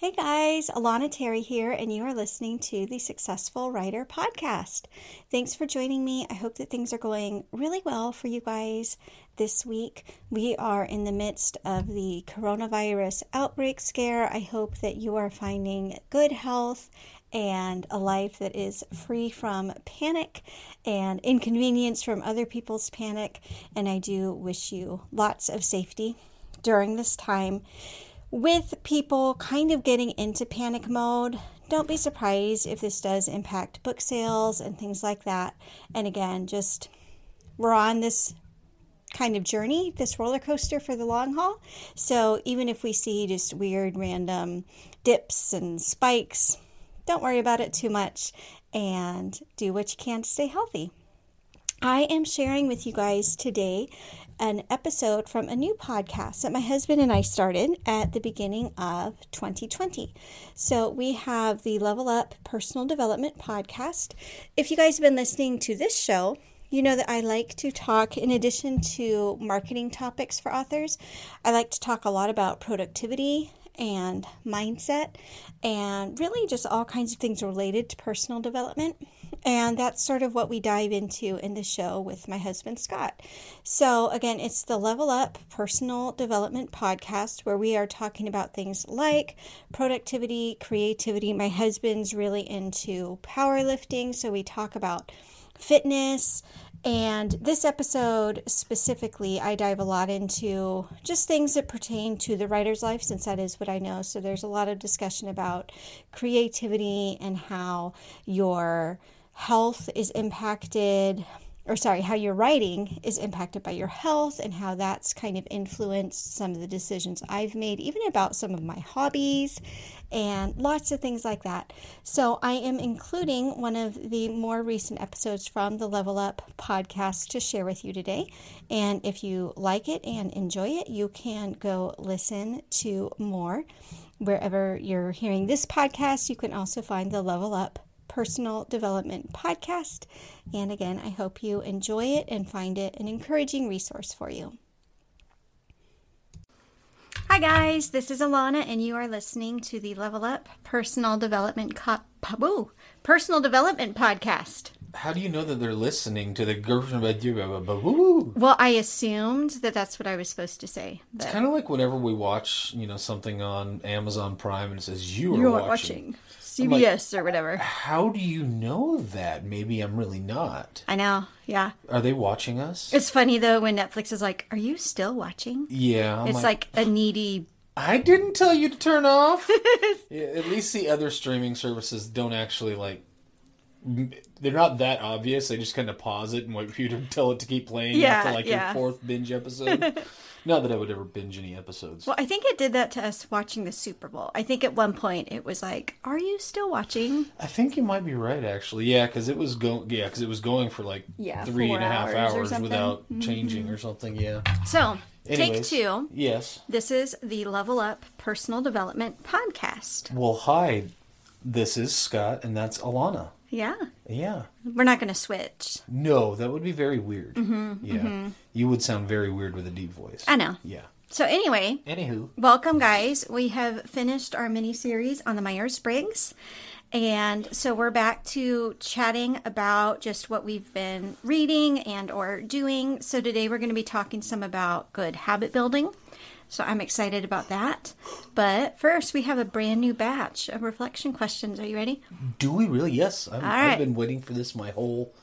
Hey guys, Alana Terry here, and you are listening to the Successful Writer Podcast. Thanks for joining me. I hope that things are going really well for you guys this week. We are in the midst of the coronavirus outbreak scare. I hope that you are finding good health and a life that is free from panic and inconvenience from other people's panic. And I do wish you lots of safety during this time with people kind of getting into panic mode, don't be surprised if this does impact book sales and things like that. And again, just we're on this kind of journey, this roller coaster for the long haul. So even if we see just weird random dips and spikes, don't worry about it too much and do what you can to stay healthy. I am sharing with you guys today an episode from a new podcast that my husband and I started at the beginning of 2020. So we have the Level Up Personal Development podcast. If you guys have been listening to this show, you know that I like to talk, in addition to marketing topics for authors, I like to talk a lot about productivity and mindset and really just all kinds of things related to personal development. And that's sort of what we dive into in the show with my husband, Scott. So, again, it's the Level Up Personal Development podcast where we are talking about things like productivity, creativity. My husband's really into powerlifting, so we talk about fitness. And this episode specifically, I dive a lot into just things that pertain to the writer's life, since that is what I know. So there's a lot of discussion about creativity and how your health is impacted or sorry, how your writing is impacted by your health and how that's kind of influenced some of the decisions I've made, even about some of my hobbies and lots of things like that. So, I am including one of the more recent episodes from the Level Up podcast to share with you today. And if you like it and enjoy it, you can go listen to more. Wherever you're hearing this podcast, you can also find the Level Up personal development podcast. And again, I hope you enjoy it and find it an encouraging resource for you. Hi, guys, this is Alana, and you are listening to the Level Up Personal Development Co- Woo, Personal Development Podcast. How do you know that they're listening to the girlfriend? Well, I assumed that that's what I was supposed to say. It's kind of like whenever we watch, you know, something on Amazon Prime and it says you are You're watching. watching. CBS or whatever. How do you know that? Maybe I'm really not. I know. Yeah. Are they watching us? It's funny though when Netflix is like, "Are you still watching?" yeah. I'm it's like, a needy. I didn't tell you to turn off. Yeah, at least the other streaming services don't actually like. They're not that obvious. They just kind of pause it and wait for you to tell it to keep playing Yeah, after like yeah. your fourth binge episode. not that I would ever binge any episodes. Well, I think it did that to us watching the Super Bowl. I think at one point it was like, "Are you still watching?" I think you might be right, actually. Yeah, because it was going. Yeah, because it was going for like Yeah, three and a half hours or hours, something. without mm-hmm. changing or something. Yeah. So, take two. Yes. This is the Level Up Personal Development Podcast. Well, hi. This is Scott, and that's Alana. Yeah, Yeah. we're not going to switch. No, that would be very weird. Mm-hmm, yeah. You would sound very weird with a deep voice. I know. Yeah. So, anyway, Anywho. Welcome, guys. We have finished our mini series on the Myers Briggs. And so we're back to chatting about just what we've been reading and or doing. So today we're going to be talking some about good habit building. So I'm excited about that. But first, we have a brand new batch of reflection questions. Are you ready? Do we really? Yes. Right. I've been waiting for this my whole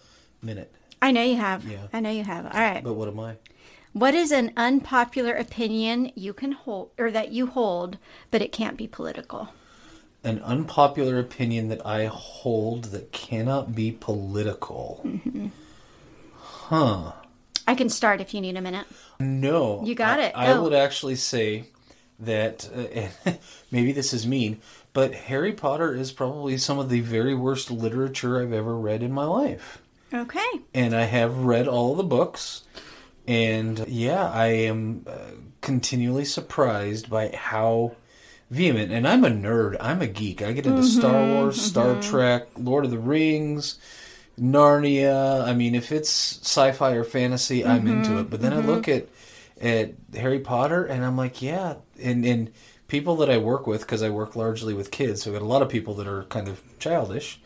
minute. I know you have. Yeah. I know you have. All right. But what am I? What is an unpopular opinion you can hold or that you hold, but it can't be political? An unpopular opinion that I hold that cannot be political. Mm-hmm. Huh. I can start if you need a minute. No. You got I- it. I would actually say that uh, maybe this is mean, but Harry Potter is probably some of the very worst literature I've ever read in my life. Okay. And I have read all the books. And yeah, I am uh, continually surprised by how vehement. And I'm a nerd. I'm a geek. I get into Star Wars, Star Trek, Lord of the Rings, Narnia. I mean, if it's sci-fi or fantasy, I'm mm-hmm, into it. But then I mm-hmm. look at at Harry Potter and I'm like, yeah, and and people that I work with, because I work largely with kids, so I got a lot of people that are kind of childish.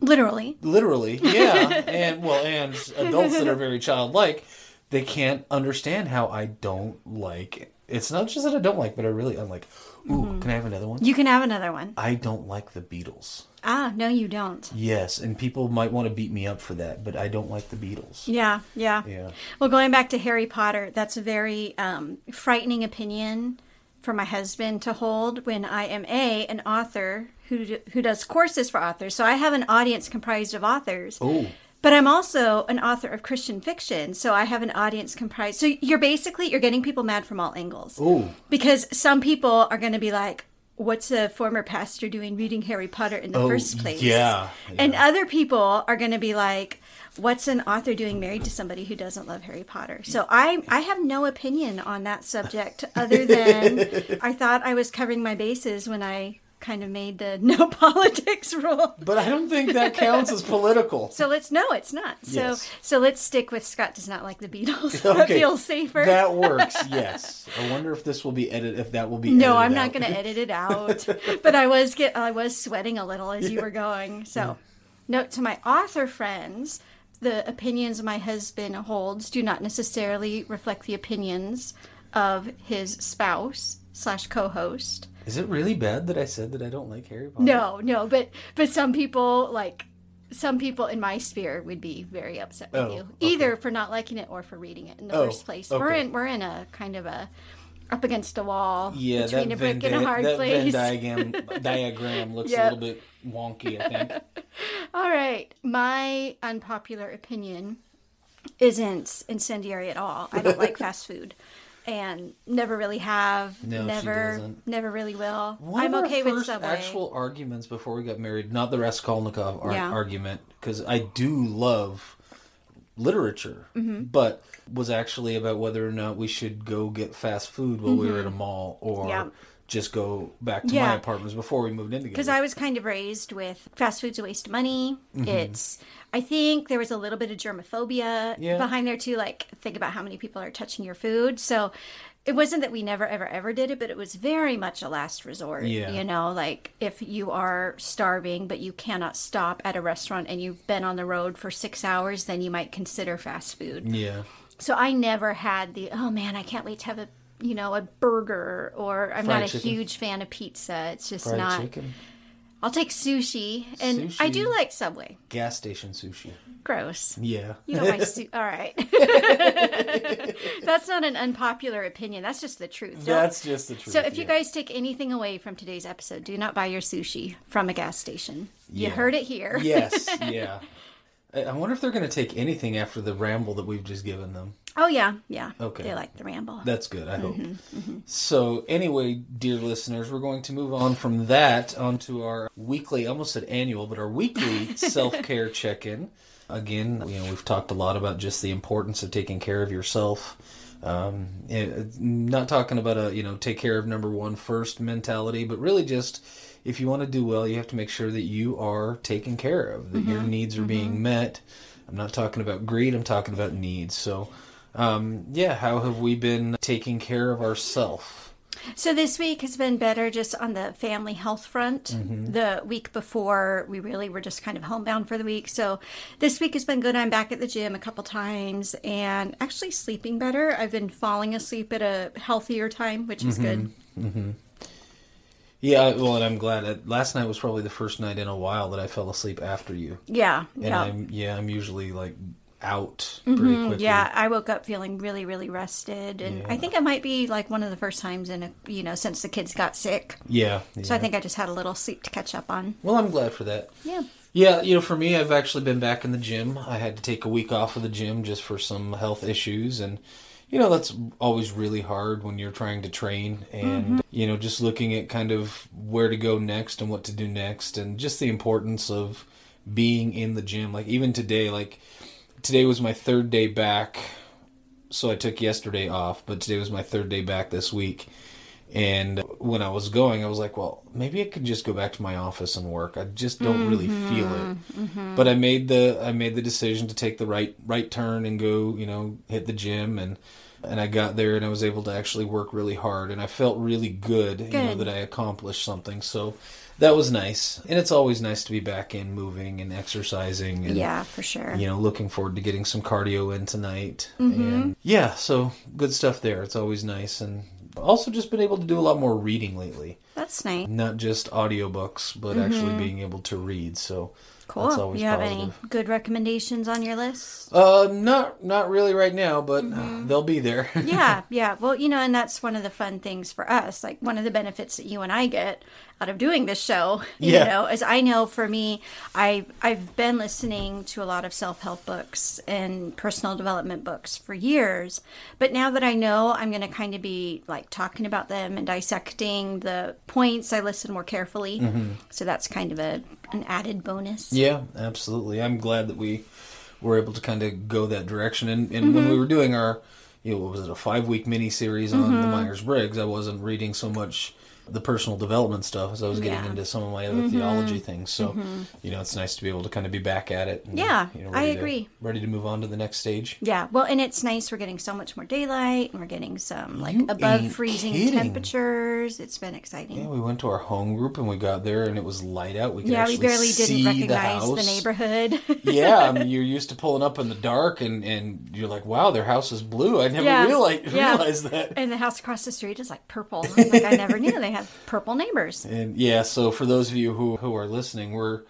Literally. Literally, yeah, and well, and adults that are very childlike, they can't understand how I don't like. It's not just that I don't like, but I really I'm like, ooh, can I have another one? You can have another one. I don't like the Beatles. Ah, no, you don't. Yes, and people might want to beat me up for that, but I don't like the Beatles. Yeah, yeah. Yeah. Well, going back to Harry Potter, that's a very um, frightening opinion for my husband to hold when I am a an author who who does courses for authors. So I have an audience comprised of authors. Oh, But I'm also an author of Christian fiction, so I have an audience comprised. So you're basically you're getting people mad from all angles. oh, Because some people are going to be like, "What's a former pastor doing reading Harry Potter in the Oh, first place?" yeah, And other people are going to be like, "What's an author doing married to somebody who doesn't love Harry Potter?" So I I have no opinion on that subject other than I thought I was covering my bases when I kind of made the no politics rule. but I don't think that counts as political. So let's no, it's not. So Yes. so let's stick with Scott does not like the Beatles. that feels safer. That works. Yes. I wonder if this will be edited. If that will be. no, I'm not going to edit it out. but I was get I was sweating a little as you were going. So, note to my author friends: the opinions my husband holds do not necessarily reflect the opinions of his spouse slash co-host. Is it really bad that I said that I don't like Harry Potter? No, no, but but some people like some people in my sphere would be very upset with Oh, you, okay. either for not liking it or for reading it in the Oh, first place. We're in we're in a kind of a up against a wall Yeah, between that a brick Venn, and a hard that Venn place. diagram diagram looks Yep. a little bit wonky. I think. All right, my unpopular opinion isn't incendiary at all. I don't like fast food. And never really have. No, she never, doesn't. never really will. One I'm okay with Subway. actual arguments before we got married, not the Raskolnikov ar- Yeah. argument, because I do love literature, Mm-hmm. but was actually about whether or not we should go get fast food while we were at a mall or Mm-hmm. Yeah. just go back to Yeah. my apartments before we moved in together. because I was kind of raised with fast food's a waste of money. Mm-hmm. It's, I think there was a little bit of germophobia Yeah. behind there too. Like, think about how many people are touching your food. So it wasn't that we never, ever, ever did it, but it was very much a last resort. Yeah. You know, like if you are starving, but you cannot stop at a restaurant and you've been on the road for six hours, then you might consider fast food. yeah. So I never had the oh man, I can't wait to have a you know a burger or I'm Fried not a chicken. huge fan of pizza. It's just Fried not. chicken, I'll take sushi, and I do like Subway. gas station sushi. Gross. Yeah. You don't like su- All right. That's not an unpopular opinion. That's just the truth. That's just the truth. so if you guys take anything away from today's episode, do not buy your sushi from a gas station. You Yeah. heard it here. yes, yeah. I wonder if they're going to take anything after the ramble that we've just given them. Oh yeah, yeah. Okay. They like the ramble. That's good, I hope. Mm-hmm, So, anyway, dear listeners, we're going to move on from that onto our weekly, almost said annual, but our weekly self care check in. Again, you know, we've talked a lot about just the importance of taking care of yourself. Um, eh, not talking about a, you know, take care of number one first mentality, but really just if you want to do well, you have to make sure that you are taken care of, that your needs are being met. I'm not talking about greed, I'm talking about needs. So, um, yeah, how have we been taking care of ourselves? So this week has been better just on the family health front. Mm-hmm. The week before, we really were just kind of homebound for the week. So this week has been good. I'm back at the gym a couple times and actually sleeping better. I've been falling asleep at a healthier time, which is good. Yeah, well, and I'm glad. That last night was probably the first night in a while that I fell asleep after you. Yeah. And yeah. I'm yeah, I'm usually like out mm-hmm. pretty quickly. Yeah, I woke up feeling really, really rested, and I think I might be like one of the first times in a you know since the kids got sick. Yeah. So I think I just had a little sleep to catch up on. Well, I'm glad for that. Yeah. Yeah, you know, for me, I've actually been back in the gym. I had to take a week off of the gym just for some health issues, and you know that's always really hard when you're trying to train and mm-hmm. you know just looking at kind of where to go next and what to do next, and just the importance of being in the gym. Like even today, like today was my third day back, so I took yesterday off, but today was my third day back this week. And when I was going, I was like, well, maybe I could just go back to my office and work. I just don't really mm-hmm. feel it. Mm-hmm. But I made the I made the decision to take the right right turn and go, you know, hit the gym and and I got there and I was able to actually work really hard and I felt really good, you know, that I accomplished something. So that was nice. And it's always nice to be back in moving and exercising and Yeah, for sure. you know, looking forward to getting some cardio in tonight. Mm-hmm. And yeah, so good stuff there. It's always nice and also just been able to do a lot more reading lately. That's nice. Not just audiobooks, but actually being able to read. So Cool. that's always you have positive. any good recommendations on your list? Uh, not not really right now, but uh, Mm-hmm. they'll be there. yeah, yeah. Well, you know, and that's one of the fun things for us. Like one of the benefits that you and I get out of doing this show, you know, as I know for me, I I've been listening to a lot of self help books and personal development books for years, but now that I know, I'm going to kind of be like talking about them and dissecting the points. I listen more carefully, so that's kind of a an added bonus. Yeah, absolutely. I'm glad that we were able to kind of go that direction. And, and when Mm-hmm. we were doing our, you know, what was it, a five week mini series on Mm-hmm. the Myers Briggs, I wasn't reading so much the personal development stuff as I was getting Yeah. Mm-hmm. into some of my other theology things. So, you know, it's nice to be able to kind of be back at it. And, Yeah, you know, I ready to- agree. ready to move on to the next stage. Yeah, well, and it's nice. We're getting so much more daylight, and we're getting some like You above freezing kidding. temperatures. It's been exciting. Yeah, we went to our home group and we got there and it was light out. We could Yeah, we barely see didn't recognize the, the, neighborhood. yeah, I mean, you're used to pulling up in the dark, and, and you're like, wow, their house is blue. I never Yeah, realized, yeah. realized that. and the house across the street is like purple. Like I never knew they had purple neighbors. And yeah, so for those of you who, who are listening, we're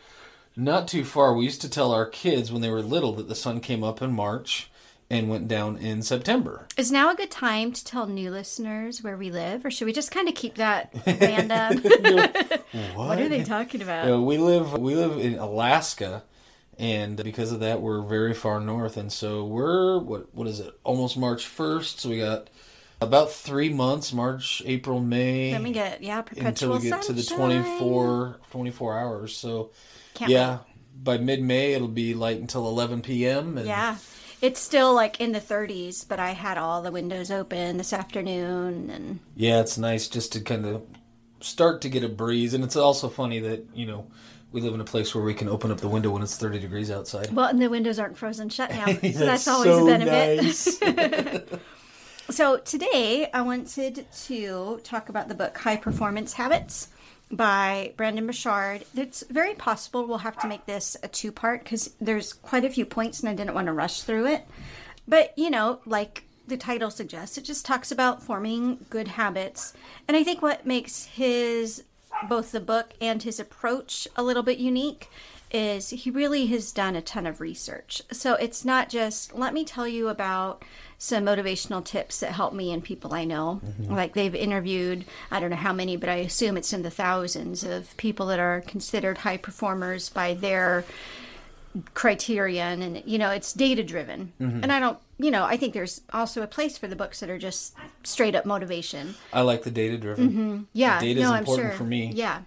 not too far. We used to tell our kids when they were little that the sun came up in March and went down in September. Is now a good time to tell new listeners where we live, or should we just kind of keep that random? What, what are they talking about? Uh, we live we live in Alaska, and because of that, we're very far north, and so we're what what is it? Almost March first. So we got about three months: March, April, May. Then we get yeah until we get to the sunshine. 24, 24 hours. So, Can't yeah, by mid May it'll be light until 11 p.m. And Yeah. It's still like in the 30s, but I had all the windows open this afternoon and yeah, it's nice just to kind of start to get a breeze. And it's also funny that, you know, we live in a place where we can open up the window when it's 30 degrees outside. well, and the windows aren't frozen shut now. So that's, That's always so a benefit. nice. So today I wanted to talk about the book High Performance Habits by Brendon Burchard. It's very possible we'll have to make this a two part because there's quite a few points and I didn't want to rush through it. But, you know, like the title suggests, it just talks about forming good habits. And I think what makes his both the book and his approach a little bit unique is he really has done a ton of research. So it's not just let me tell you about some motivational tips that help me and people I know. Mm-hmm. Like they've interviewed, I don't know how many, but I assume it's in the thousands of people that are considered high performers by their criterion. And you know it's data driven mm-hmm. and i don't you know i think there's also a place for the books that are just straight up motivation. I like the mm-hmm. data driven. yeah. Data is no important i'm sure. for me. yeah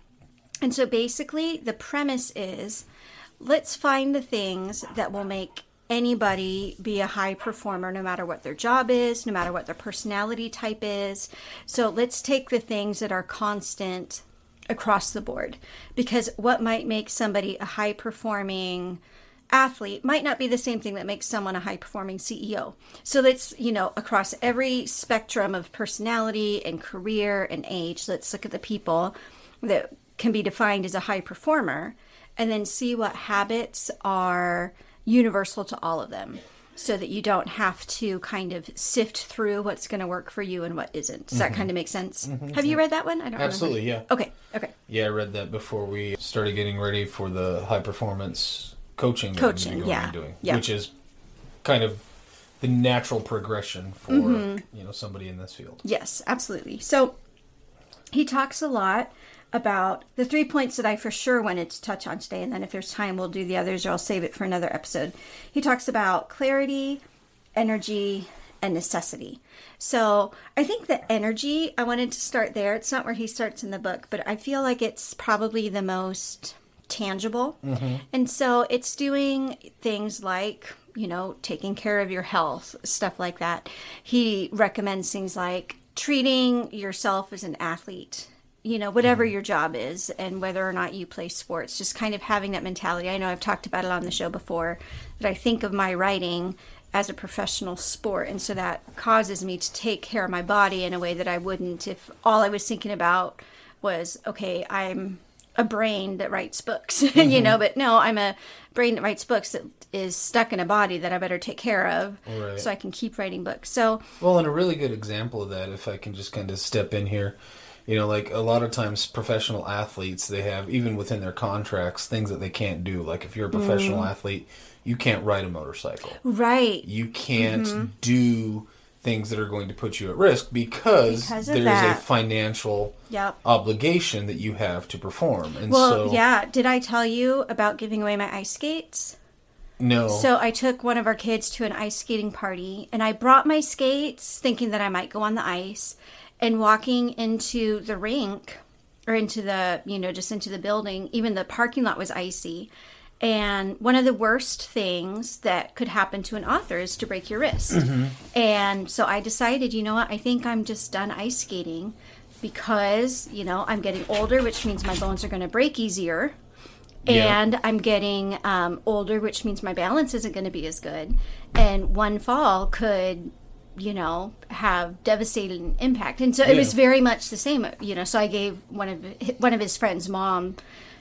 and so basically the premise is let's find the things that will make anybody be a high performer no matter what their job is no matter what their personality type is so let's take the things that are constant across the board because what might make somebody a high performing athlete might not be the same thing that makes someone a high performing CEO. So let's, you know, across every spectrum of personality and career and age, let's look at the people that can be defined as a high performer and then see what habits are universal to all of them so that you don't have to kind of sift through what's going to work for you and what isn't. Does that kind of make sense? Have you read that one? I don't Absolutely, remember. yeah. Okay, okay. Yeah, I read that before we started getting ready for the high performance coaching. Coaching, we're gonna be yeah, doing, yeah. which is kind of the natural progression for Mm-hmm. you know somebody in this field. Yes, absolutely. So he talks a lot about the three points that I for sure wanted to touch on today, and then if there's time, we'll do the others or I'll save it for another episode. He talks about clarity, energy, and necessity. So I think the energy, I wanted to start there. It's not where he starts in the book, but I feel like it's probably the most tangible. Mm-hmm. And so it's doing things like, you know, taking care of your health, stuff like that. He recommends things like treating yourself as an athlete, you know, whatever your job is, and whether or not you play sports, just kind of having that mentality. I know I've talked about it on the show before, that I think of my writing as a professional sport. And so that causes me to take care of my body in a way that I wouldn't if all I was thinking about was, okay, I'm a brain that writes books, mm-hmm. you know, but no, I'm a brain that writes books that is stuck in a body that I better take care of right. so I can keep writing books. So, well, and a really good example of that, if I can just kind of step in here, you know, like a lot of times professional athletes, they have, even within their contracts, things that they can't do. Like if you're a professional mm. athlete, you can't ride a motorcycle. Right. You can't mm-hmm. do things that are going to put you at risk because, because there's that. a financial yep. obligation that you have to perform. And well, so, yeah. Did I tell you about giving away my ice skates? No. So I took one of our kids to an ice skating party and I brought my skates thinking that I might go on the ice and walking into the rink or into the, you know, just into the building, even the parking lot was icy. And one of the worst things that could happen to an author is to break your wrist. Mm-hmm. And so I decided, you know what, I think I'm just done ice skating because, you know, I'm getting older, which means my bones are going to break easier. And yeah. I'm getting um, older, which means my balance isn't going to be as good. And one fall could, you know, have devastating impact. And so yeah. it was very much the same, you know. So I gave one of one of his friends' mom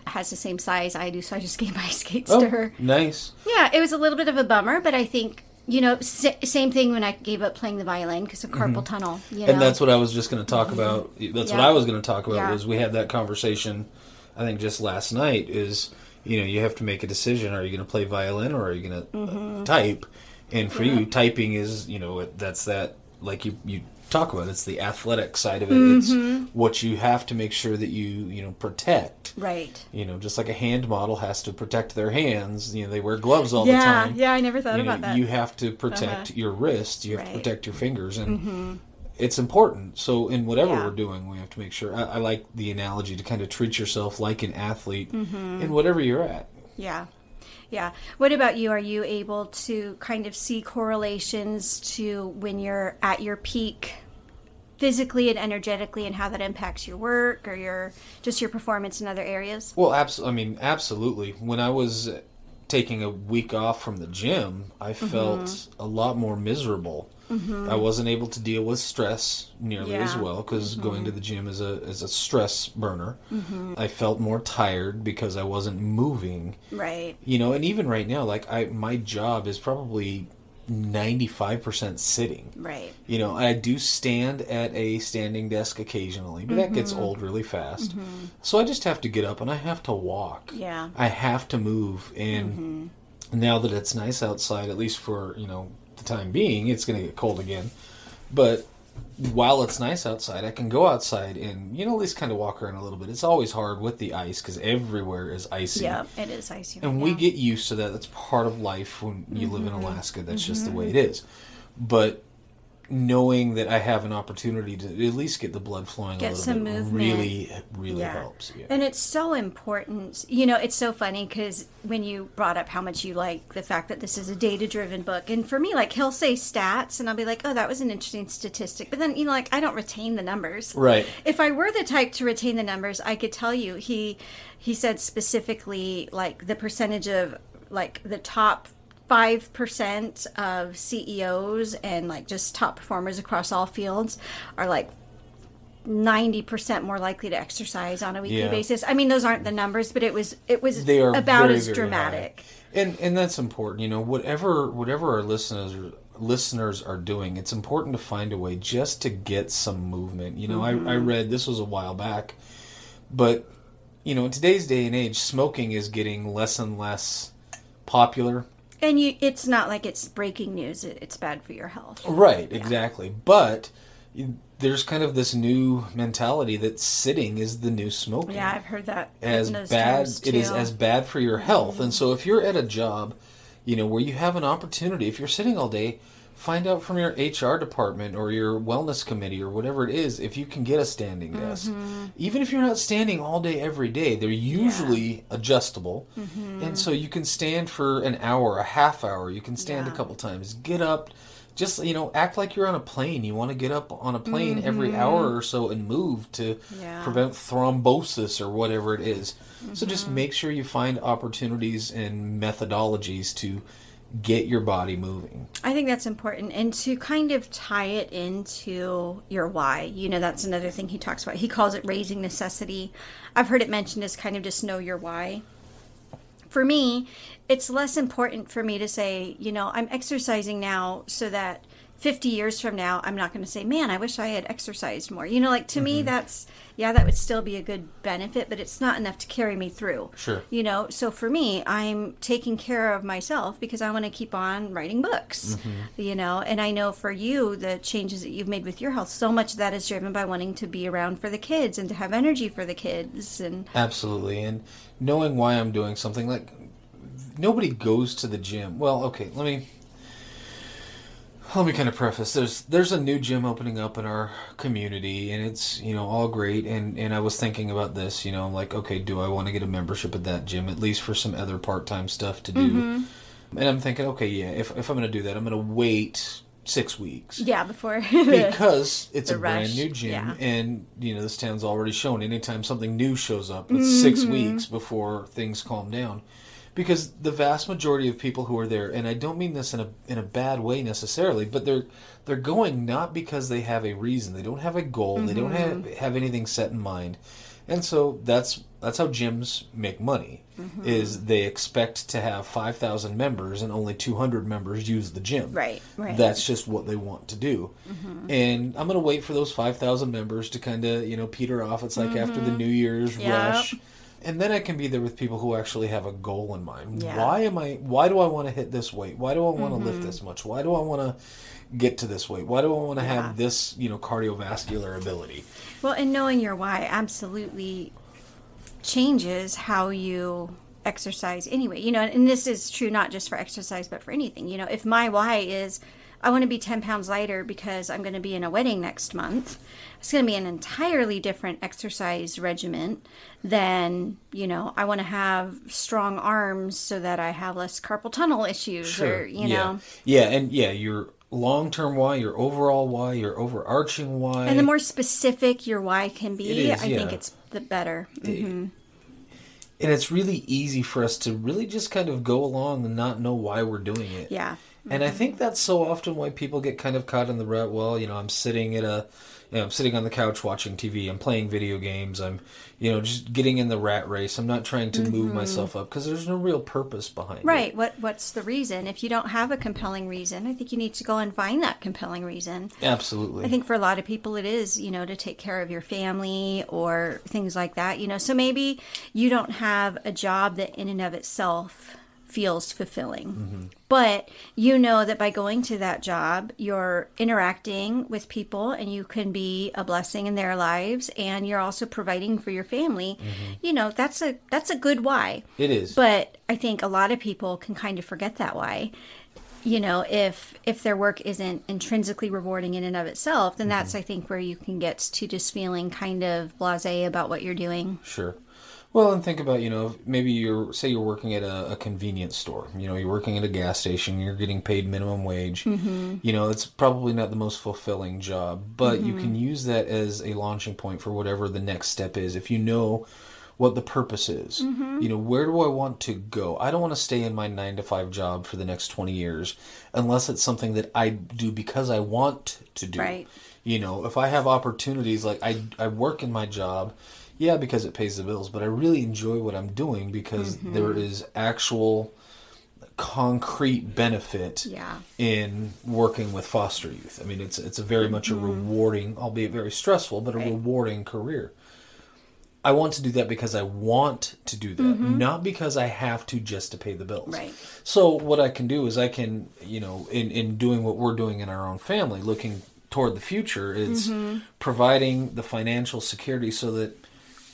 has the same size I do, so I just gave my skates oh, to her. Nice. Yeah, it was a little bit of a bummer, but I think you know, s- same thing when I gave up playing the violin because of carpal mm-hmm. tunnel. You know? And that's what I was just going to talk mm-hmm. about. That's yeah. what I was going to talk about. Yeah. Was we had that conversation, I think just last night. Is you know you have to make a decision: are you going to play violin or are you going to mm-hmm. type? And for yeah. you, typing is you know that's that like you you talk about. It's the athletic side of it. Mm-hmm. It's what you have to make sure that you you know protect. Right. You know, just like a hand model has to protect their hands. You know, they wear gloves all yeah, the time. Yeah, I never thought you about know, that. You have to protect uh-huh. your wrist. You have right. to protect your fingers, and mm-hmm. it's important. So in whatever yeah. we're doing, we have to make sure. I, I, like the analogy to kind of treat yourself like an athlete mm-hmm. in whatever you're at. Yeah. Yeah. What about you? Are you able to kind of see correlations to when you're at your peak physically and energetically and how that impacts your work or your just your performance in other areas? Well, absolutely. I mean, absolutely. When I was taking a week off from the gym, I mm-hmm. felt mm-hmm. a lot more miserable. Mm-hmm. I wasn't able to deal with stress nearly yeah. as well because mm-hmm. going to the gym is a is a stress burner. Mm-hmm. I felt more tired because I wasn't moving. Right. You know, and even right now, like I my job is probably 95% sitting. Right. You know, I do stand at a standing desk occasionally, but mm-hmm. that gets mm-hmm. old really fast. Mm-hmm. So I just have to get up and I have to walk. Yeah. I have to move. And mm-hmm. now that it's nice outside, at least for, you know, the time being, it's going to get cold again. But while it's nice outside, I can go outside and you know at least kind of walk around a little bit. It's always hard with the ice because everywhere is icy. Yeah, it is icy. and we get used to that. That's part of life when you mm-hmm. live in mm-hmm. Alaska. That's mm-hmm. just the way mm-hmm. it is. But knowing that I have an opportunity to at least get the blood flowing get a little some bit movement. really really yeah. helps. Yeah. And it's so important. You know, it's so funny because when you brought up how much you like the fact that this is a data driven book, and for me, like he'll say stats, and I'll be like, oh, that was an interesting statistic. But then you know, like I don't retain the numbers. Right. If I were the type to retain the numbers, I could tell you. He he said specifically like the percentage of like the top 5% of CEOs and like just top performers across all fields are like 90% more likely to exercise on a weekly yeah. basis. I mean those aren't the numbers, but it was it was they are about very, as dramatic. And and that's important, you know, whatever whatever our listeners listeners are doing, it's important to find a way just to get some movement. You know, mm-hmm. I, I read this was a while back, but you know, in today's day and age, smoking is getting less and less popular and you, it's not like it's breaking news. it's bad for your health. Right, yeah. exactly. But there's kind of this new mentality that sitting is the new smoking. Yeah, I've heard that. As bad, it is as bad for your health. Mm-hmm. And so if you're at a job, you know, where you have an opportunity, if you're sitting all day, find out from your HR department or your wellness committee or whatever it is if you can get a standing desk. Mm-hmm. Even if you're not standing all day every day, they're usually yeah. adjustable. Mm-hmm. And so you can stand for an hour, a half hour, you can stand yeah. a couple times. Get up, just you know, act like you're on a plane. You want to get up on a plane mm-hmm. every hour or so and move to yeah. prevent thrombosis or whatever it is. So just mm-hmm. make sure you find opportunities and methodologies to get your body moving. I think that's important. And to kind of tie it into your why, you know, that's another thing he talks about. He calls it raising necessity. I've heard it mentioned as kind of just know your why. For me, it's less important for me to say, you know, I'm exercising now so that 50 years from now, I'm not going to say, man, I wish I had exercised more. You know, like to mm-hmm. me, that's, yeah, that would still be a good benefit, but it's not enough to carry me through. Sure. You know, so for me, I'm taking care of myself because I want to keep on writing books, mm-hmm. you know, and I know for you, the changes that you've made with your health, so much that is driven by wanting to be around for the kids and to have energy for the kids. and Absolutely. And knowing why I'm doing something like nobody goes to the gym. Well, okay, let me let me kind of preface there's there's a new gym opening up in our community and it's you know all great and and i was thinking about this you know i'm like okay do i want to get a membership at that gym at least for some other part-time stuff to do mm-hmm. and i'm thinking okay yeah if, if i'm going to do that i'm going to wait six weeks yeah before because it's a rush. brand new gym yeah. and you know this town's already shown anytime something new shows up it's mm-hmm. six weeks before things calm down because the vast majority of people who are there, and I don't mean this in a in a bad way necessarily, but they're they're going not because they have a reason. They don't have a goal. Mm-hmm. They don't have mm-hmm. have anything set in mind, and so that's that's how gyms make money. Mm-hmm. Is they expect to have five thousand members and only two hundred members use the gym. Right, right. That's just what they want to do, mm-hmm. and I'm gonna wait for those five thousand members to kind of you know peter off. It's like after the mm-hmm. New Year's yep. rush and then I can be there with people who actually have a goal in mind. Yeah. Why am I? Why do I want to hit this weight? Why do I want to mm-hmm. lift this much? Why do I want to get to this weight? Why do I want to yeah. have this, you know, cardiovascular ability? Well, and knowing your why absolutely changes how you exercise anyway. You know, and this is true not just for exercise, but for anything. You know, if my why is I want to be 10 pounds lighter because I'm going to be in a wedding next month. It's going to be an entirely different exercise regimen than, you know, I want to have strong arms so that I have less carpal tunnel issues sure. or, you yeah. know. Yeah, and yeah, your long term why, your overall why, your overarching why. And the more specific your why can be, is, I yeah. think it's the better. Mm-hmm. And it's really easy for us to really just kind of go along and not know why we're doing it. Yeah. And I think that's so often why people get kind of caught in the rut. Well, you know, I'm sitting at a, you know, I'm sitting on the couch watching TV. I'm playing video games. I'm, you know, just getting in the rat race. I'm not trying to mm-hmm. move myself up because there's no real purpose behind right. it. Right. What What's the reason? If you don't have a compelling reason, I think you need to go and find that compelling reason. Absolutely. I think for a lot of people, it is, you know, to take care of your family or things like that. You know, so maybe you don't have a job that in and of itself feels fulfilling. Mm-hmm. But you know that by going to that job, you're interacting with people and you can be a blessing in their lives and you're also providing for your family. Mm-hmm. You know, that's a that's a good why. It is. But I think a lot of people can kind of forget that why. You know, if if their work isn't intrinsically rewarding in and of itself, then mm-hmm. that's I think where you can get to just feeling kind of blasé about what you're doing. Sure. Well, and think about you know maybe you're say you're working at a, a convenience store. You know you're working at a gas station. You're getting paid minimum wage. Mm-hmm. You know it's probably not the most fulfilling job, but mm-hmm. you can use that as a launching point for whatever the next step is. If you know what the purpose is, mm-hmm. you know where do I want to go? I don't want to stay in my nine to five job for the next twenty years unless it's something that I do because I want to do. Right. You know if I have opportunities like I I work in my job yeah, because it pays the bills, but I really enjoy what I'm doing because mm-hmm. there is actual concrete benefit yeah. in working with foster youth. I mean, it's it's a very mm-hmm. much a rewarding, albeit very stressful, but a right. rewarding career. I want to do that because I want to do that, mm-hmm. not because I have to just to pay the bills. Right. So what I can do is I can, you know, in in doing what we're doing in our own family, looking toward the future, is mm-hmm. providing the financial security so that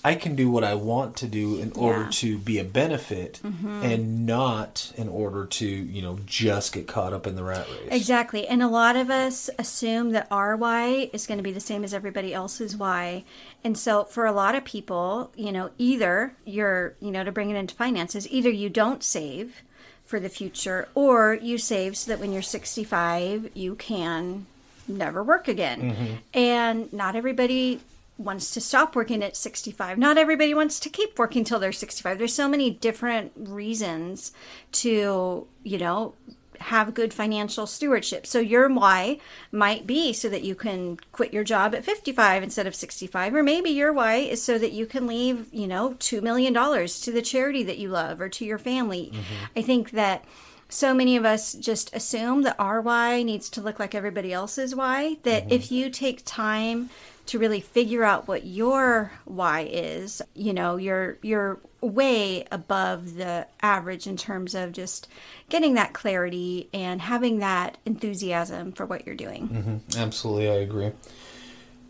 I can do what I want to do in order yeah. to be a benefit mm-hmm. and not in order to, you know, just get caught up in the rat race. Exactly. And a lot of us assume that our why is going to be the same as everybody else's why. And so for a lot of people, you know, either you're, you know, to bring it into finances, either you don't save for the future or you save so that when you're 65, you can never work again. Mm-hmm. And not everybody wants to stop working at 65. Not everybody wants to keep working till they're 65. There's so many different reasons to, you know, have good financial stewardship. So your why might be so that you can quit your job at 55 instead of 65 or maybe your why is so that you can leave, you know, 2 million dollars to the charity that you love or to your family. Mm-hmm. I think that so many of us just assume that our why needs to look like everybody else's why that mm-hmm. if you take time to really figure out what your why is, you know, you're you're way above the average in terms of just getting that clarity and having that enthusiasm for what you're doing. Mm-hmm. Absolutely, I agree.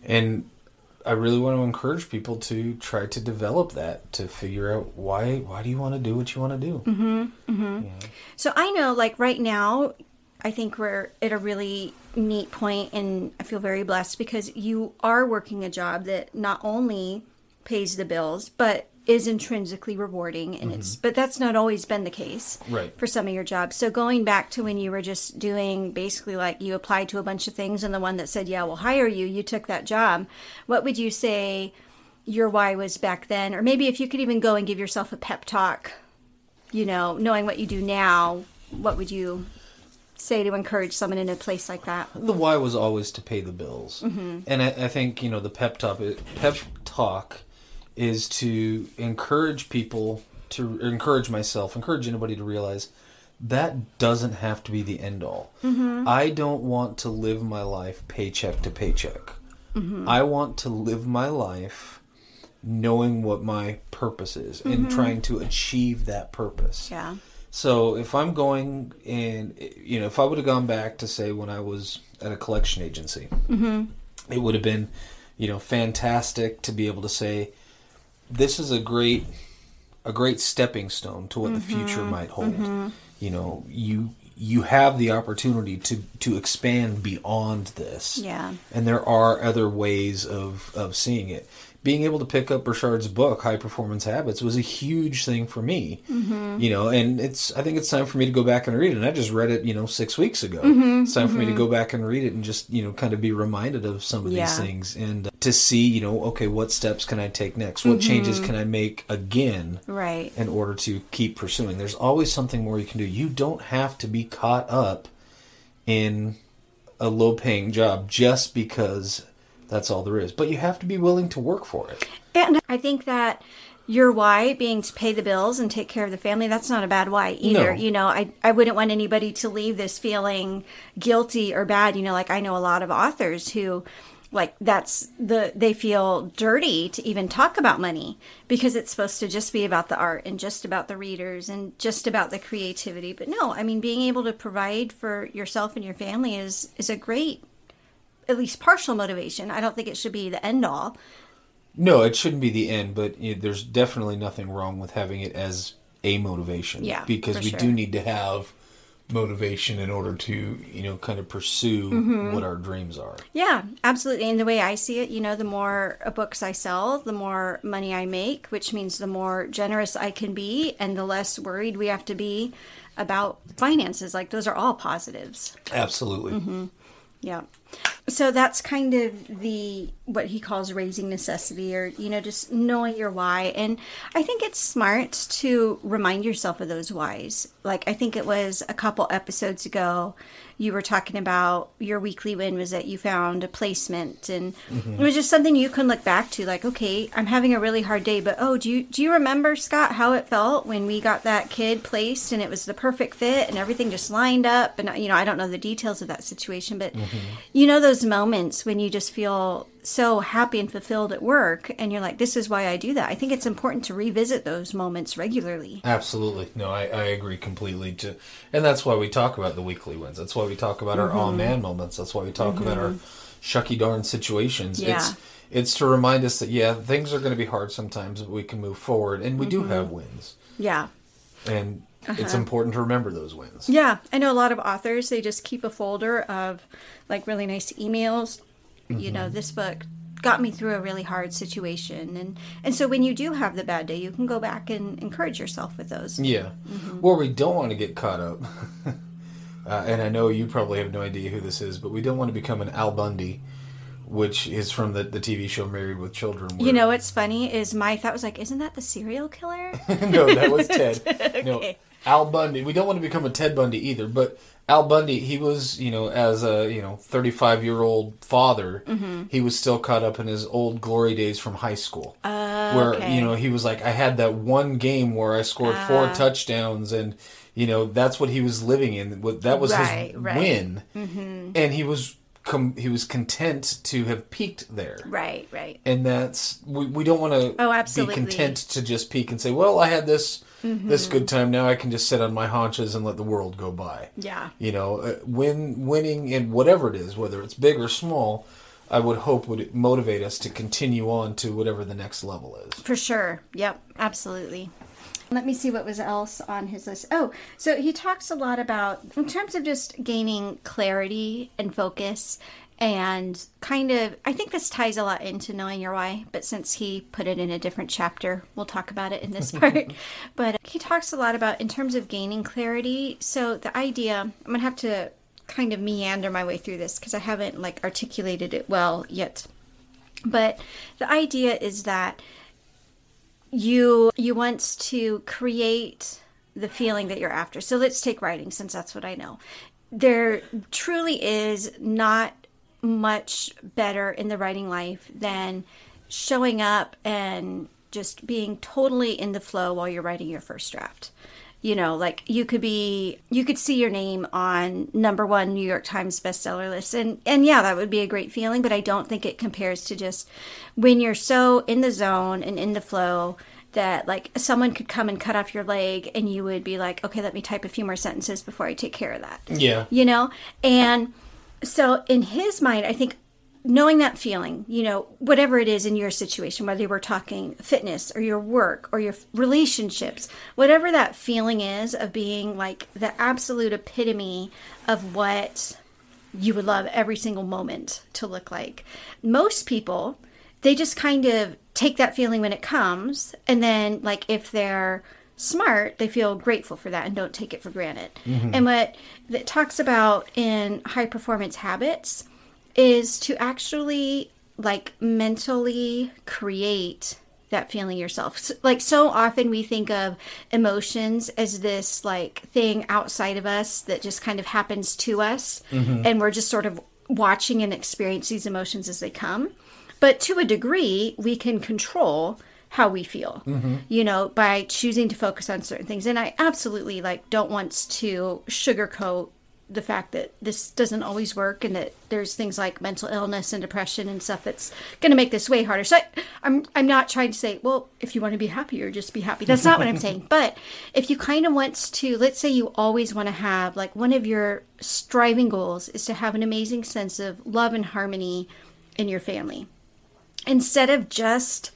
And I really want to encourage people to try to develop that to figure out why why do you want to do what you want to do. Mm-hmm, mm-hmm. Yeah. So I know, like right now, I think we're at a really neat point, and I feel very blessed because you are working a job that not only pays the bills, but is intrinsically rewarding and mm-hmm. it's but that's not always been the case right. for some of your jobs so going back to when you were just doing basically like you applied to a bunch of things and the one that said yeah we'll hire you you took that job what would you say your why was back then or maybe if you could even go and give yourself a pep talk you know knowing what you do now what would you say to encourage someone in a place like that? The why was always to pay the bills, mm-hmm. and I, I, think you know the pep talk. Pep talk is to encourage people to encourage myself, encourage anybody to realize that doesn't have to be the end all. Mm-hmm. I don't want to live my life paycheck to paycheck. Mm-hmm. I want to live my life knowing what my purpose is mm-hmm. and trying to achieve that purpose. Yeah. So if I'm going and you know, if I would have gone back to say when I was at a collection agency, mm-hmm. it would have been, you know, fantastic to be able to say, this is a great, a great stepping stone to what mm-hmm. the future might hold. Mm-hmm. You know, you you have the opportunity to to expand beyond this. Yeah. And there are other ways of of seeing it being able to pick up Burchard's book, High Performance Habits, was a huge thing for me. Mm-hmm. You know, and it's I think it's time for me to go back and read it. And I just read it, you know, six weeks ago. Mm-hmm. It's time mm-hmm. for me to mm-hmm. go back and read it and just you know kind of be reminded of some of yeah. these things and to see you know okay what steps can I take next? What changes mm-hmm. can I make again? Right. In order to keep pursuing, there's always something more you can do. You don't have to be caught up in a low paying job just because that's all there is. But you have to be willing to work for it. And I think that your why being to pay the bills and take care of the family that's not a bad why either no. you know I, I wouldn't want anybody to leave this feeling guilty or bad you know like i know a lot of authors who like that's the they feel dirty to even talk about money because it's supposed to just be about the art and just about the readers and just about the creativity but no i mean being able to provide for yourself and your family is is a great at least partial motivation. I don't think it should be the end all. No, it shouldn't be the end, but you know, there's definitely nothing wrong with having it as a motivation. Yeah, because we sure. do need to have motivation in order to you know kind of pursue mm-hmm. what our dreams are yeah absolutely and the way i see it you know the more books i sell the more money i make which means the more generous i can be and the less worried we have to be about finances like those are all positives absolutely mm-hmm. Yeah. So that's kind of the what he calls raising necessity or you know just knowing your why. And i think it's smart to remind yourself of those whys. Like i think it was a couple episodes ago you were talking about your weekly win was that you found a placement and mm-hmm. it was just something you can look back to like okay i'm having a really hard day but oh do you do you remember scott how it felt when we got that kid placed and it was the perfect fit and everything just lined up and you know i don't know the details of that situation but mm-hmm. you know those moments when you just feel so happy and fulfilled at work and you're like this is why i do that i think it's important to revisit those moments regularly absolutely no i, I agree completely to and that's why we talk about the weekly wins that's why we talk about mm-hmm. our oh man moments that's why we talk mm-hmm. about our mm-hmm. shucky darn situations yeah. it's it's to remind us that yeah things are going to be hard sometimes but we can move forward and we mm-hmm. do have wins yeah and uh-huh. it's important to remember those wins yeah i know a lot of authors they just keep a folder of like really nice emails Mm-hmm. You know, this book got me through a really hard situation and and so when you do have the bad day you can go back and encourage yourself with those yeah mm-hmm. where we don't want to get caught up uh, and i know you probably have no idea who this is but we don't want to become an al bundy which is from the, the TV show Married with Children. You know what's funny is my thought was like, isn't that the serial killer? no, that was Ted. No, Okay. Al Bundy. We don't want to become a Ted Bundy either, but Al Bundy, he was, you know, as a, you know, 35 year old father, Mm-hmm. he was still caught up in his old glory days from high school. Uh, where, okay. you know, he was like, I had that one game where I scored four Ah. touchdowns and, you know, that's what he was living in. That was Right, his right. win. And he was, com- he was content to have peaked there right, right. and that's we, we don't want to Oh, absolutely. be content to just peak and say well i had this Mm-hmm. this good time now i can just sit on my haunches and let the world go by Yeah. you know uh, win winning in whatever it is whether it's big or small i would hope would motivate us to continue on to whatever the next level is For sure. Yep, absolutely. Let me see what was else on his list. Oh, so he talks a lot about in terms of just gaining clarity and focus and kind of I think this ties a lot into knowing your why, but since he put it in a different chapter, we'll talk about it in this part. but he talks a lot about in terms of gaining clarity. So the idea, I'm going to have to kind of meander my way through this because I haven't like articulated it well yet. But the idea is that you you want to create the feeling that you're after. So let's take writing since that's what I know. There truly is not much better in the writing life than showing up and just being totally in the flow while you're writing your first draft. You know, like you could be you could see your name on number 1 New York Times bestseller list and and yeah, that would be a great feeling, but I don't think it compares to just when you're so in the zone and in the flow that like someone could come and cut off your leg and you would be like, "Okay, let me type a few more sentences before I take care of that." yeah you know and so in his mind i think knowing that feeling you know whatever it is in your situation whether we're talking fitness or your work or your relationships whatever that feeling is of being like the absolute epitome of what you would love every single moment to look like. Most people they just kind of take that feeling when it comes and then like if they're smart they feel grateful for that and don't take it for granted. Mm-hmm. And what it talks about in high performance habits is to actually like mentally create that feeling yourself. S- like so often we think of emotions as this like thing outside of us that just kind of happens to us mm-hmm. and we're just sort of watching and experience these emotions as they come. But to a degree we can control how we feel mm-hmm. you know by choosing to focus on certain things and i absolutely like don't want to sugarcoat the fact that this doesn't always work and that there's things like mental illness and depression and stuff that's going to make this way harder. So I, I'm I'm not trying to say, well, if you want to be happier, just be happy. That's not what I'm saying. But if you kind of want to, let's say you always want to have like one of your striving goals is to have an amazing sense of love and harmony in your family. Instead of just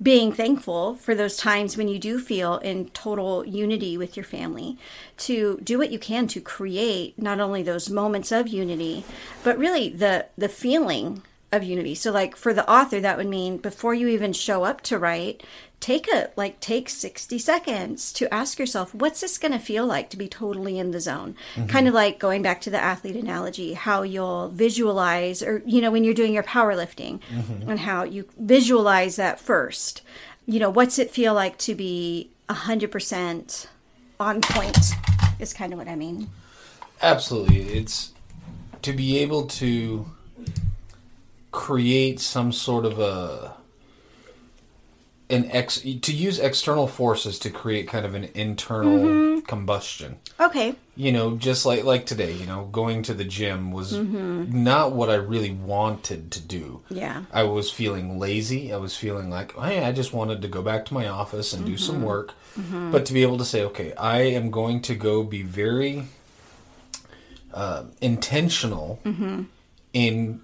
being thankful for those times when you do feel in total unity with your family to do what you can to create not only those moments of unity but really the the feeling of unity. So like for the author that would mean before you even show up to write take a like take 60 seconds to ask yourself what's this going to feel like to be totally in the zone? Mm-hmm. Kind of like going back to the athlete analogy how you'll visualize or you know when you're doing your powerlifting mm-hmm. and how you visualize that first you know what's it feel like to be 100% on point is kind of what i mean. Absolutely. It's to be able to create some sort of a an ex to use external forces to create kind of an internal mm-hmm. combustion. okay You know, just like like today, you know, going to the gym was mm-hmm. not what I really wanted to do. yeah I was feeling lazy. I was feeling like, hey, I just wanted to go back to my office and do some mm-hmm. work. But to be able to say, okay, I am going to go be very uh, intentional in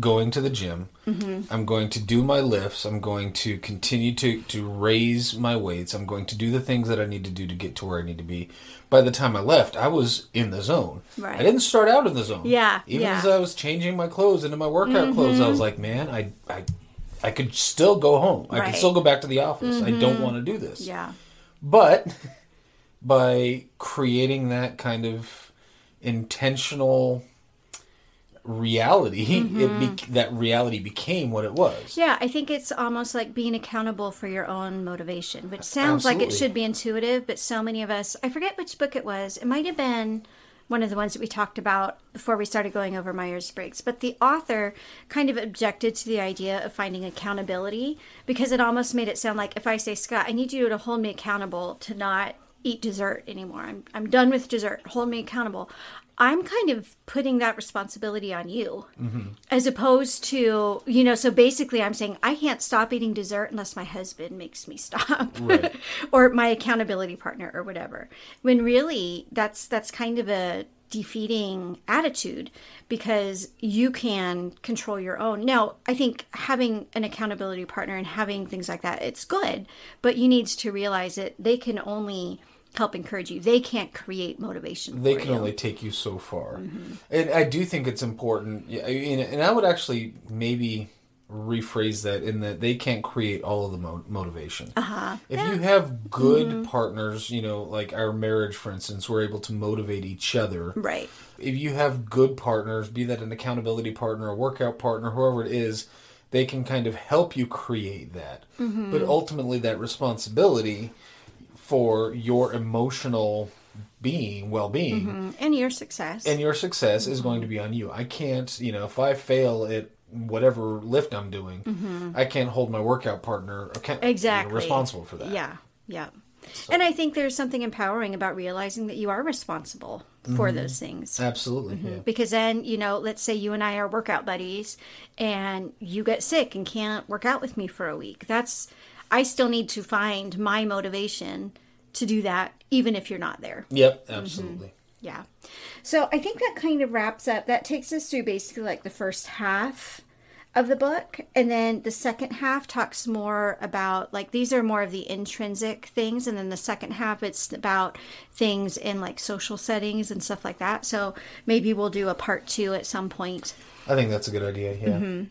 going to the gym. Mm-hmm. I'm going to do my lifts. I'm going to continue to, to raise my weights. I'm going to do the things that I need to do to get to where I need to be. By the time I left, I was in the zone. Right. I didn't start out in the zone. Yeah, Even yeah. as I was changing my clothes into my workout clothes, I mm-hmm. was like, man, I, I, I could still go home. I could still go back to the office. I don't mm-hmm. want to do this. yeah But by creating that kind of intentional reality, Mm-hmm. it be- that reality became what it was. Yeah, I think it's almost like being accountable for your own motivation, which sounds like it should be intuitive, but so many of us, I forget which book it was. It might have been one of the ones that we talked about before we started going over Myers Briggs, but the author kind of objected to the idea of finding accountability because it almost made it sound like if I say, Scott, I need you to hold me accountable to not eat dessert anymore. I'm, I'm done with dessert. Hold me accountable. I'm kind of putting that responsibility on you mm-hmm. as opposed to, you know, so basically I'm saying I can't stop eating dessert unless my husband makes me stop Right. or my accountability partner or whatever. When really that's that's kind of a defeating attitude because you can control your own. Now, I think having an accountability partner and having things like that, it's good, but you need to realize that they can only help encourage you. They can't create motivation. they can you. only take you so far Mm-hmm. and i do think it's important yeah, and i would actually maybe rephrase that in that they can't create all of the mo- motivation uh-huh. if you have good Mm-hmm. partners you know like our marriage for instance we're able to motivate each other Right. if you have good partners be that an accountability partner a workout partner whoever it is they can kind of help you create that Mm-hmm. but ultimately that responsibility for your emotional being well-being mm-hmm. And your success. and your success is going to be on you. I can't, you know, if I fail at whatever lift I'm doing, mm-hmm. I can't hold my workout partner account, you know, exactly responsible for that. Yeah, yeah. And I think there's something empowering about realizing that you are responsible for Mm-hmm. those things. Absolutely. Mm-hmm. Yeah. Because then, you know, let's say you and I are workout buddies and you get sick and can't work out with me for a week. That's, I still need to find my motivation to do that, even if you're not there. Yep, absolutely. Yeah. So I think that kind of wraps up. That takes us through basically like the first half of the book. And then the second half talks more about like these are more of the intrinsic things. And then the second half, it's about things in like social settings and stuff like that. So maybe we'll do a part two at some point. I think that's a good idea. Yeah. Mm-hmm.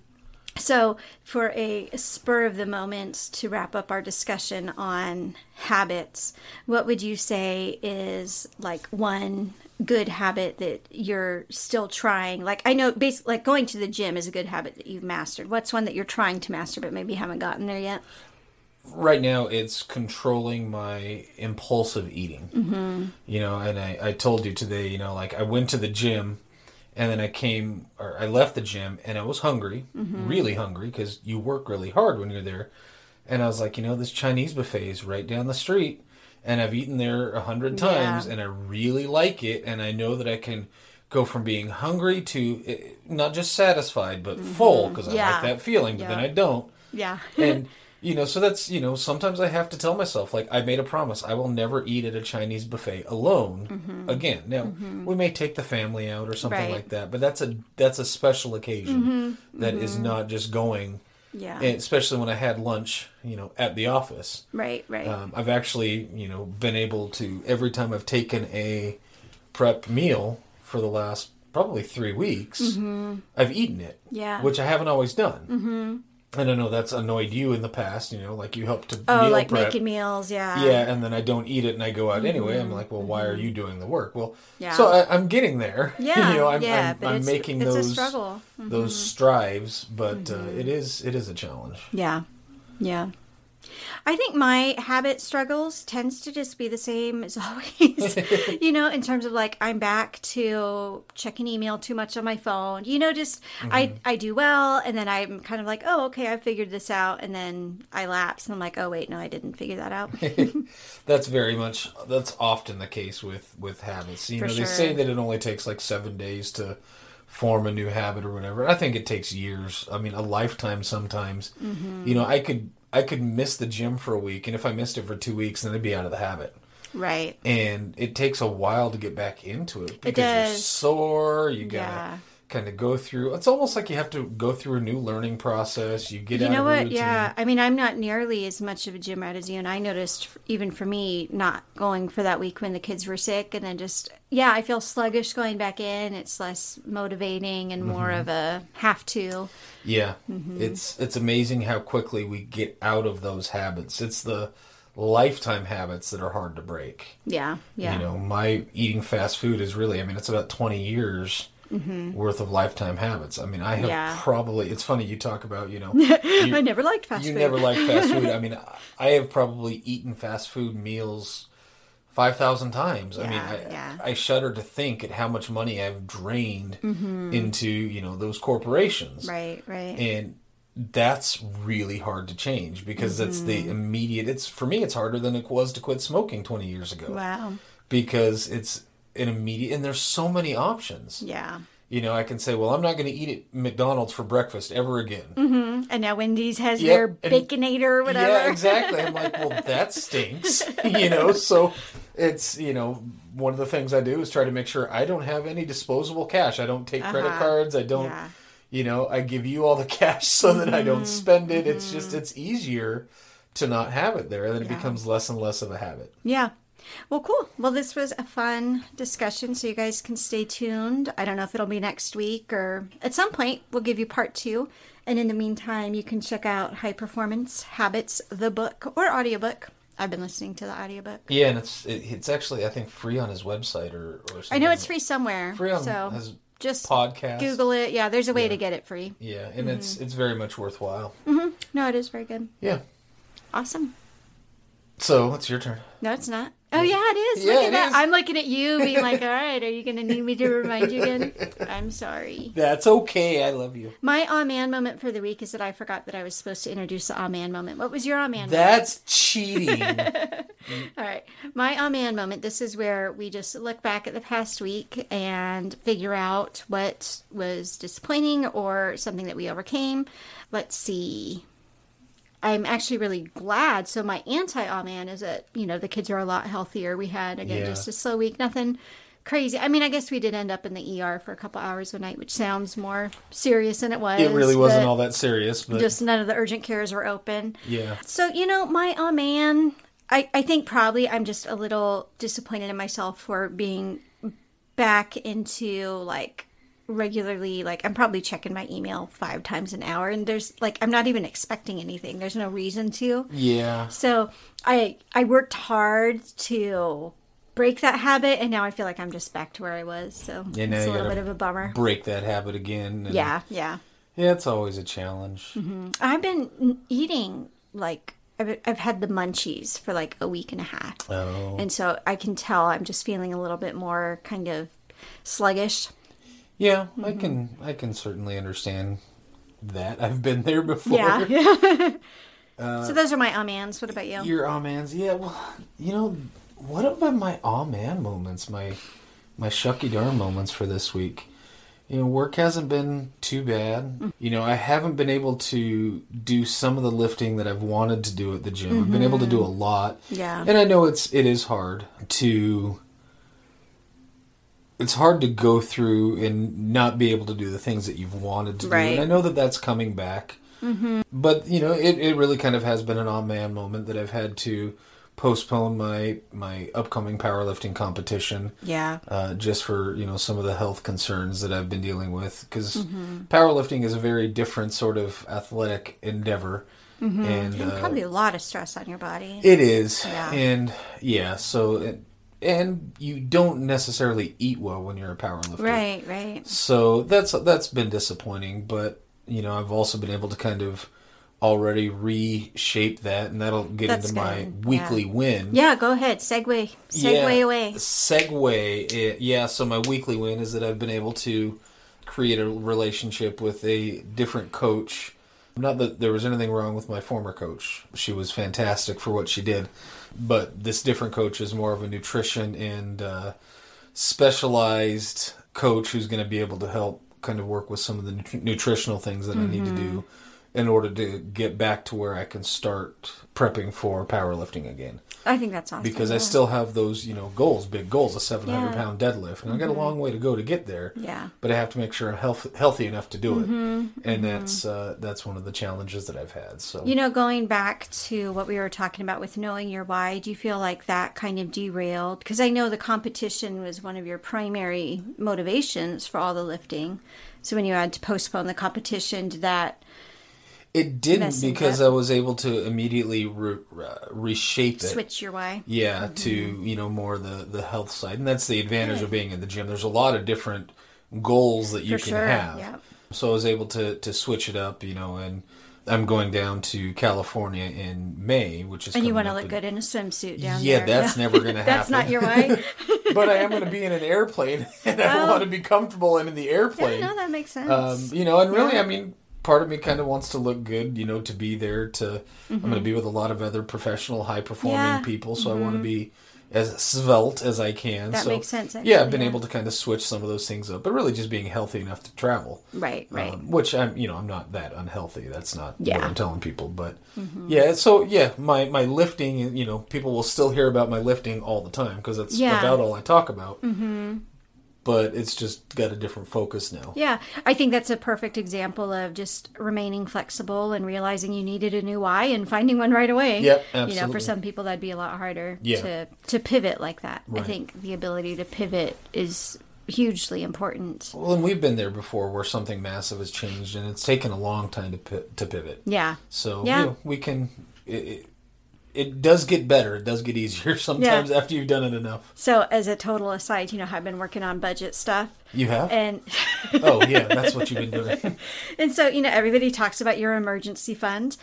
So, for a spur of the moment to wrap up our discussion on habits, what would you say is like one good habit that you're still trying? Like, I know, basically, like going to the gym is a good habit that you've mastered. What's one that you're trying to master but maybe haven't gotten there yet? Right now, it's controlling my impulsive eating. Mm-hmm. You know, and I, I told you today, you know, like I went to the gym and then I came, or I left the gym and I was hungry, Mm-hmm. really hungry, because you work really hard when you're there. And I was like, you know, this Chinese buffet is right down the street, and I've eaten there a hundred times, Yeah. and I really like it, and I know that I can go from being hungry to eh, not just satisfied, but full, because I Mm-hmm. Yeah. like that feeling, but then I don't Yeah. and you know so that's you know sometimes i have to tell myself like i made a promise i will never eat at a chinese buffet alone again now we may take the family out or something Mm-hmm. Right. like that but that's a that's a special occasion that is not just going Mm-hmm. yeah. and especially when i had lunch you know at the office right, right. um, i've actually you know been able to every time i've taken a prep meal for the last probably three weeks i've eaten it Mm-hmm. Yeah. which i haven't always done mm-hmm. And i know that's annoyed you in the past you know like you helped to oh, meal like prep making meals. Yeah. yeah and then i don't eat it and i go out anyway i'm like well why are you doing the work well Mm-hmm. Yeah. so I, i'm getting there Yeah, you know i'm, yeah, I'm, but I'm it's- making it's a those struggle. Mm-hmm. those strives but uh, it is it is a challenge Yeah. Yeah. I think my habit struggles tends to just be the same as always. you know, in terms of like I'm back to checking email too much on my phone. You know, just I I do well and then I'm kind of like, "Oh, okay, I figured this out." And then I lapse and I'm like, "Oh, wait, no, I didn't figure that out." That's very much that's often the case with with habits. You For know, they sure. say that it only takes like seven days to form a new habit or whatever. I think it takes years. I mean, a lifetime sometimes. Mm-hmm. You know, I could I could miss the gym for a week, and if I missed it for two weeks, then I'd be out of the habit. right. And it takes a while to get back into it because you're sore. You gotta Yeah. Kind of go through. It's almost like you have to go through a new learning process. You get You know of what? Yeah. I mean, I'm not nearly as much of a gym rat as you, and I noticed even for me not going for that week when the kids were sick, and then just yeah, I feel sluggish going back in. It's less motivating and more Mm-hmm. of a have to. Yeah, Mm-hmm. it's it's amazing how quickly we get out of those habits. It's the lifetime habits that are hard to break. Yeah. Yeah. You know, my eating fast food is really, I mean, it's about 20 years worth of lifetime habits. I mean, I have Yeah. probably. It's funny you talk about you know. you- I never liked fast you food. You never liked fast food. I mean, I have probably eaten fast food meals five thousand times. I mean, I, yeah. I shudder to think at how much money I've drained Mm-hmm. into you know those corporations, right, right. and that's really hard to change because that's Mm-hmm. the immediate. It's for me, it's harder than it was to quit smoking twenty years ago wow. because it's an immediate, and there's so many options. Yeah. You know, I can say, well, I'm not going to eat at McDonald's for breakfast ever again. And now Wendy's has Yep, their baconator or whatever. Yeah, exactly. I'm like, well, that stinks. you know, so it's you know one of the things I do is try to make sure I don't have any disposable cash. I don't take credit Uh-huh. cards. I don't. Yeah. You know, I give you all the cash so that I Mm-hmm. don't spend it. It's just it's easier to not have it there, and then it becomes less and less of a habit. Yeah. Well, cool. Well, this was a fun discussion, so you guys can stay tuned. I don't know if it'll be next week or at some point we'll give you part two. And in the meantime, you can check out High Performance Habits, the book or audiobook. I've been listening to the audiobook. Yeah, and it's it, it's actually I think free on his website or or something. I know it's free somewhere. Free on so his just podcast. Google it. Yeah, there's a way to get it free. Yeah, and it's Mm-hmm. it's very much worthwhile. Mm-hmm. No, it is very good. Yeah. Awesome. So it's your turn. No, it's not. Oh yeah, it is. Yeah, Look at that. is. I'm looking at you, being like, "All right, are you going to need me to remind you again?" I'm sorry. That's okay. I love you. My ah man moment for the week is that I forgot that I was supposed to introduce the ah man moment. What was your ah man? moment? That's cheating. All right, my ah man moment. This is where we just look back at the past week and figure out what was disappointing or something that we overcame. Let's see. I'm actually really glad. So my anti ah man is that you know the kids are a lot healthier. We had again Yeah. just a slow week, nothing crazy. I mean, I guess we did end up in the ER for a couple hours one night, which sounds more serious than it was. it really wasn't all that serious, but Just none of the urgent cares were open. yeah. So, you know, my oh man, I, I think probably I'm just a little disappointed in myself for being back into like regularly like I'm probably checking my email five times an hour and there's like I'm not even expecting anything. There's no reason to. Yeah. So I I worked hard to break that habit and now I feel like I'm just back to where I was. So Yeah, it's a little bit of a bummer. Break that habit again. and- Yeah, yeah. Yeah, it's always a challenge. Mm-hmm. I've been eating like I've, I've had the munchies for like a week and a half. Oh. And so I can tell I'm just feeling a little bit more kind of sluggish. Yeah, I Mm-hmm. can I can certainly understand that. I've been there before. Yeah. Uh, so those are my um amans. What about you? Your um aw mans, yeah. Well, you know, what about my um aw man moments, my my shucky darn moments for this week? You know, work hasn't been too bad. Mm. You know, I haven't been able to do some of the lifting that I've wanted to do at the gym. I've been able to mm-hmm. do a lot. Yeah. And I know it's it is hard to it's hard to go through and not be able to do the things that you've wanted to do. And I know that that's coming back. Mm-hmm. But, you know, it, it really kind of has been an on man moment that I've had to postpone my my upcoming powerlifting competition Yeah. uh, just for you know some of the health concerns that I've been dealing with because Mm-hmm. powerlifting is a very different sort of athletic endeavor and uh, Probably a lot of stress on your body. it is, Yeah. and yeah, so and, and you don't necessarily eat well when you're a powerlifter, right, right. So that's that's been disappointing, but you know I've also been able to kind of already reshape that, and that'll get That's into my weekly yeah. win. Yeah, go ahead. Segue. Segue Yeah, away. Segue. eh, Yeah, so my weekly win is that I've been able to create a relationship with a different coach. Not that there was anything wrong with my former coach. She was fantastic for what she did. But this different coach is more of a nutrition and uh, specialized coach who's going to be able to help kind of work with some of the nut- nutritional things that I need to do in order to get back to where I can start prepping for powerlifting again I think that's awesome. because I still have those, you know, goals, big goals, a 700 Yeah. Mm-hmm. pound deadlift. And I got a long way to go to get there. Yeah. But I have to make sure I'm health, healthy enough to do it. Mm-hmm. And that's uh, that's one of the challenges that I've had. So You know, going back to what we were talking about with knowing your why, do you feel like that kind of derailed? Because I know the competition was one of your primary motivations for all the lifting. So when you had to postpone the competition, did that? It didn't because up. I was able to immediately re- reshape it. switch your way. Yeah, to Mm-hmm. you know more the the health side, and that's the advantage of being in the gym. There's a lot of different goals that you For can sure, have. yeah. So I was able to to switch it up, you know, and I'm going down to California in May, which is And you want to look in- good in a swimsuit down there. Yeah, there. that's never gonna happen. That's not your way. but I am going to be in an airplane, and I Oh. want to be comfortable and in the yeah, airplane. no, that makes sense. Um, you know, and really, Yeah. I mean, part of me kind of wants to look good, you know, to be there. To I'm going to be with a lot of other professional, high performing Mm-hmm. Yeah. people, so I want to be as svelte as I can. That so, makes sense, yeah, I've been yeah. able to kind of switch some of those things up, but really just being healthy enough to travel. right, right. Um, which I'm, you know, I'm not that unhealthy. That's not Yeah. Mm-hmm. what I'm telling people. But yeah, so yeah, my my lifting, you know, people will still hear about my lifting all the time because that's Yeah. about all I talk about. Mm-hmm. But it's just got a different focus now. Yeah, I think that's a perfect example of just remaining flexible and realizing you needed a new why and finding one right away. Yep, absolutely. You know, for some people that'd be a lot harder Yeah. to to pivot like that. I think the ability to pivot is hugely important. Well, and we've been there before where something massive has changed, and it's taken a long time to to pivot. Yeah. So Yeah. you know, we can. It, it, it does get better. It does get easier sometimes after you've done it enough. So, as a total aside, you know, I've been working on budget stuff, You have? and oh yeah, that's what you've been doing. and so you know, everybody talks about your emergency fund.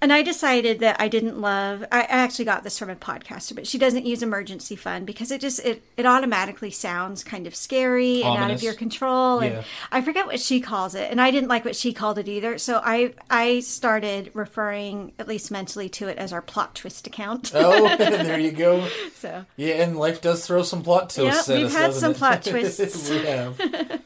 And I decided that I didn't love. I I actually got this from a podcaster, but she doesn't use emergency fund because it just it it automatically sounds kind of scary and out of your control. And I forget what she calls it, and I didn't like what she called it either. So I I started referring at least mentally to it as our plot twist account. oh, there you go. so Yeah, and life does throw some plot twists Yep, at we've us, had some it? plot twists. we have.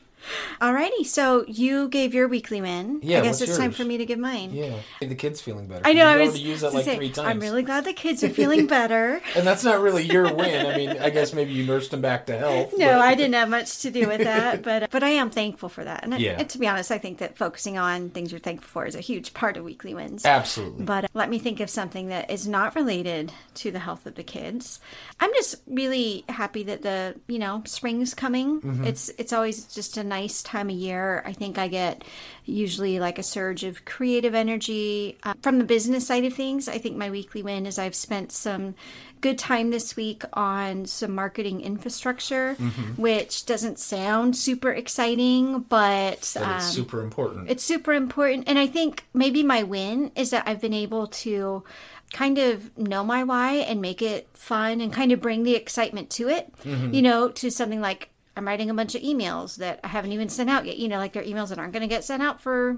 Alrighty, so you gave your weekly win. Yeah, I guess it's time for me to give mine. Yeah, the kid's feeling better. I know. I was already used that like say, three times. I'm really glad the kids are feeling better. and that's not really your win. I mean, I guess maybe you nursed them back to health. No, but- I didn't have much to do with that, but but I am thankful for that. And, I- and to be honest, I think that focusing on things you're thankful for is a huge part of weekly wins. Absolutely. But uh, let me think of something that is not related to the health of the kids. I'm just really happy that the you know spring's coming. Mm-hmm. It's it's always just a nice time of year. I think I get usually like a surge of creative energy uh, from the business side of things. I think my weekly win is I've spent some good time this week on some marketing infrastructure, Mm-hmm. which doesn't sound super exciting, but, But um, it's super important. it's super important. And I think maybe my win is that I've been able to kind of know my why and make it fun and kind of bring the excitement to it, Mm-hmm. you know, to something like I'm writing a bunch of emails that I haven't even sent out yet, you know, like they're emails that aren't going to get sent out for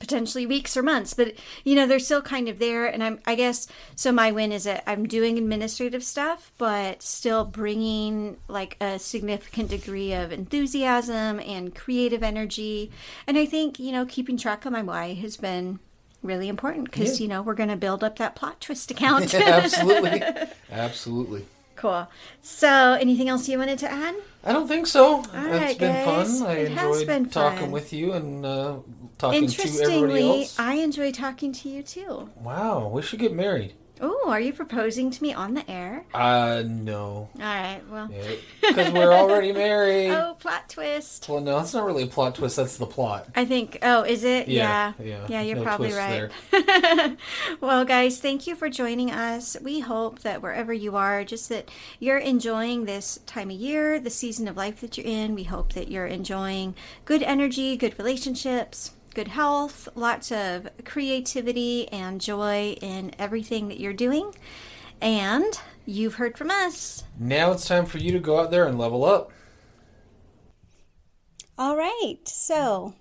potentially weeks or months but you know they're still kind of there and i'm i guess so my win is that i'm doing administrative stuff but still bringing like a significant degree of enthusiasm and creative energy and i think you know keeping track of my why has been really important because Yeah. you know we're going to build up that plot twist account Absolutely. Absolutely. Cool so anything else you wanted to add I don't think so. it's right, been guys. fun. I It has enjoyed been talking fun. with you and uh, talking to everybody interestingly else. i enjoy talking to you too Wow, we should get married. Oh are you proposing to me on the air Uh, no. all right well Because we're already married. Oh, plot twist. Well, no, it's not really a plot twist. That's the plot. I think. Oh, is it? Yeah, Yeah. yeah. you're No probably right. well, guys, thank you for joining us. We hope that wherever you are, just that you're enjoying this time of year, the season of life that you're in. We hope that you're enjoying good energy, good relationships, good health, lots of creativity and joy in everything that you're doing. And you've heard from us. Now it's time for you to go out there and level up. All right. So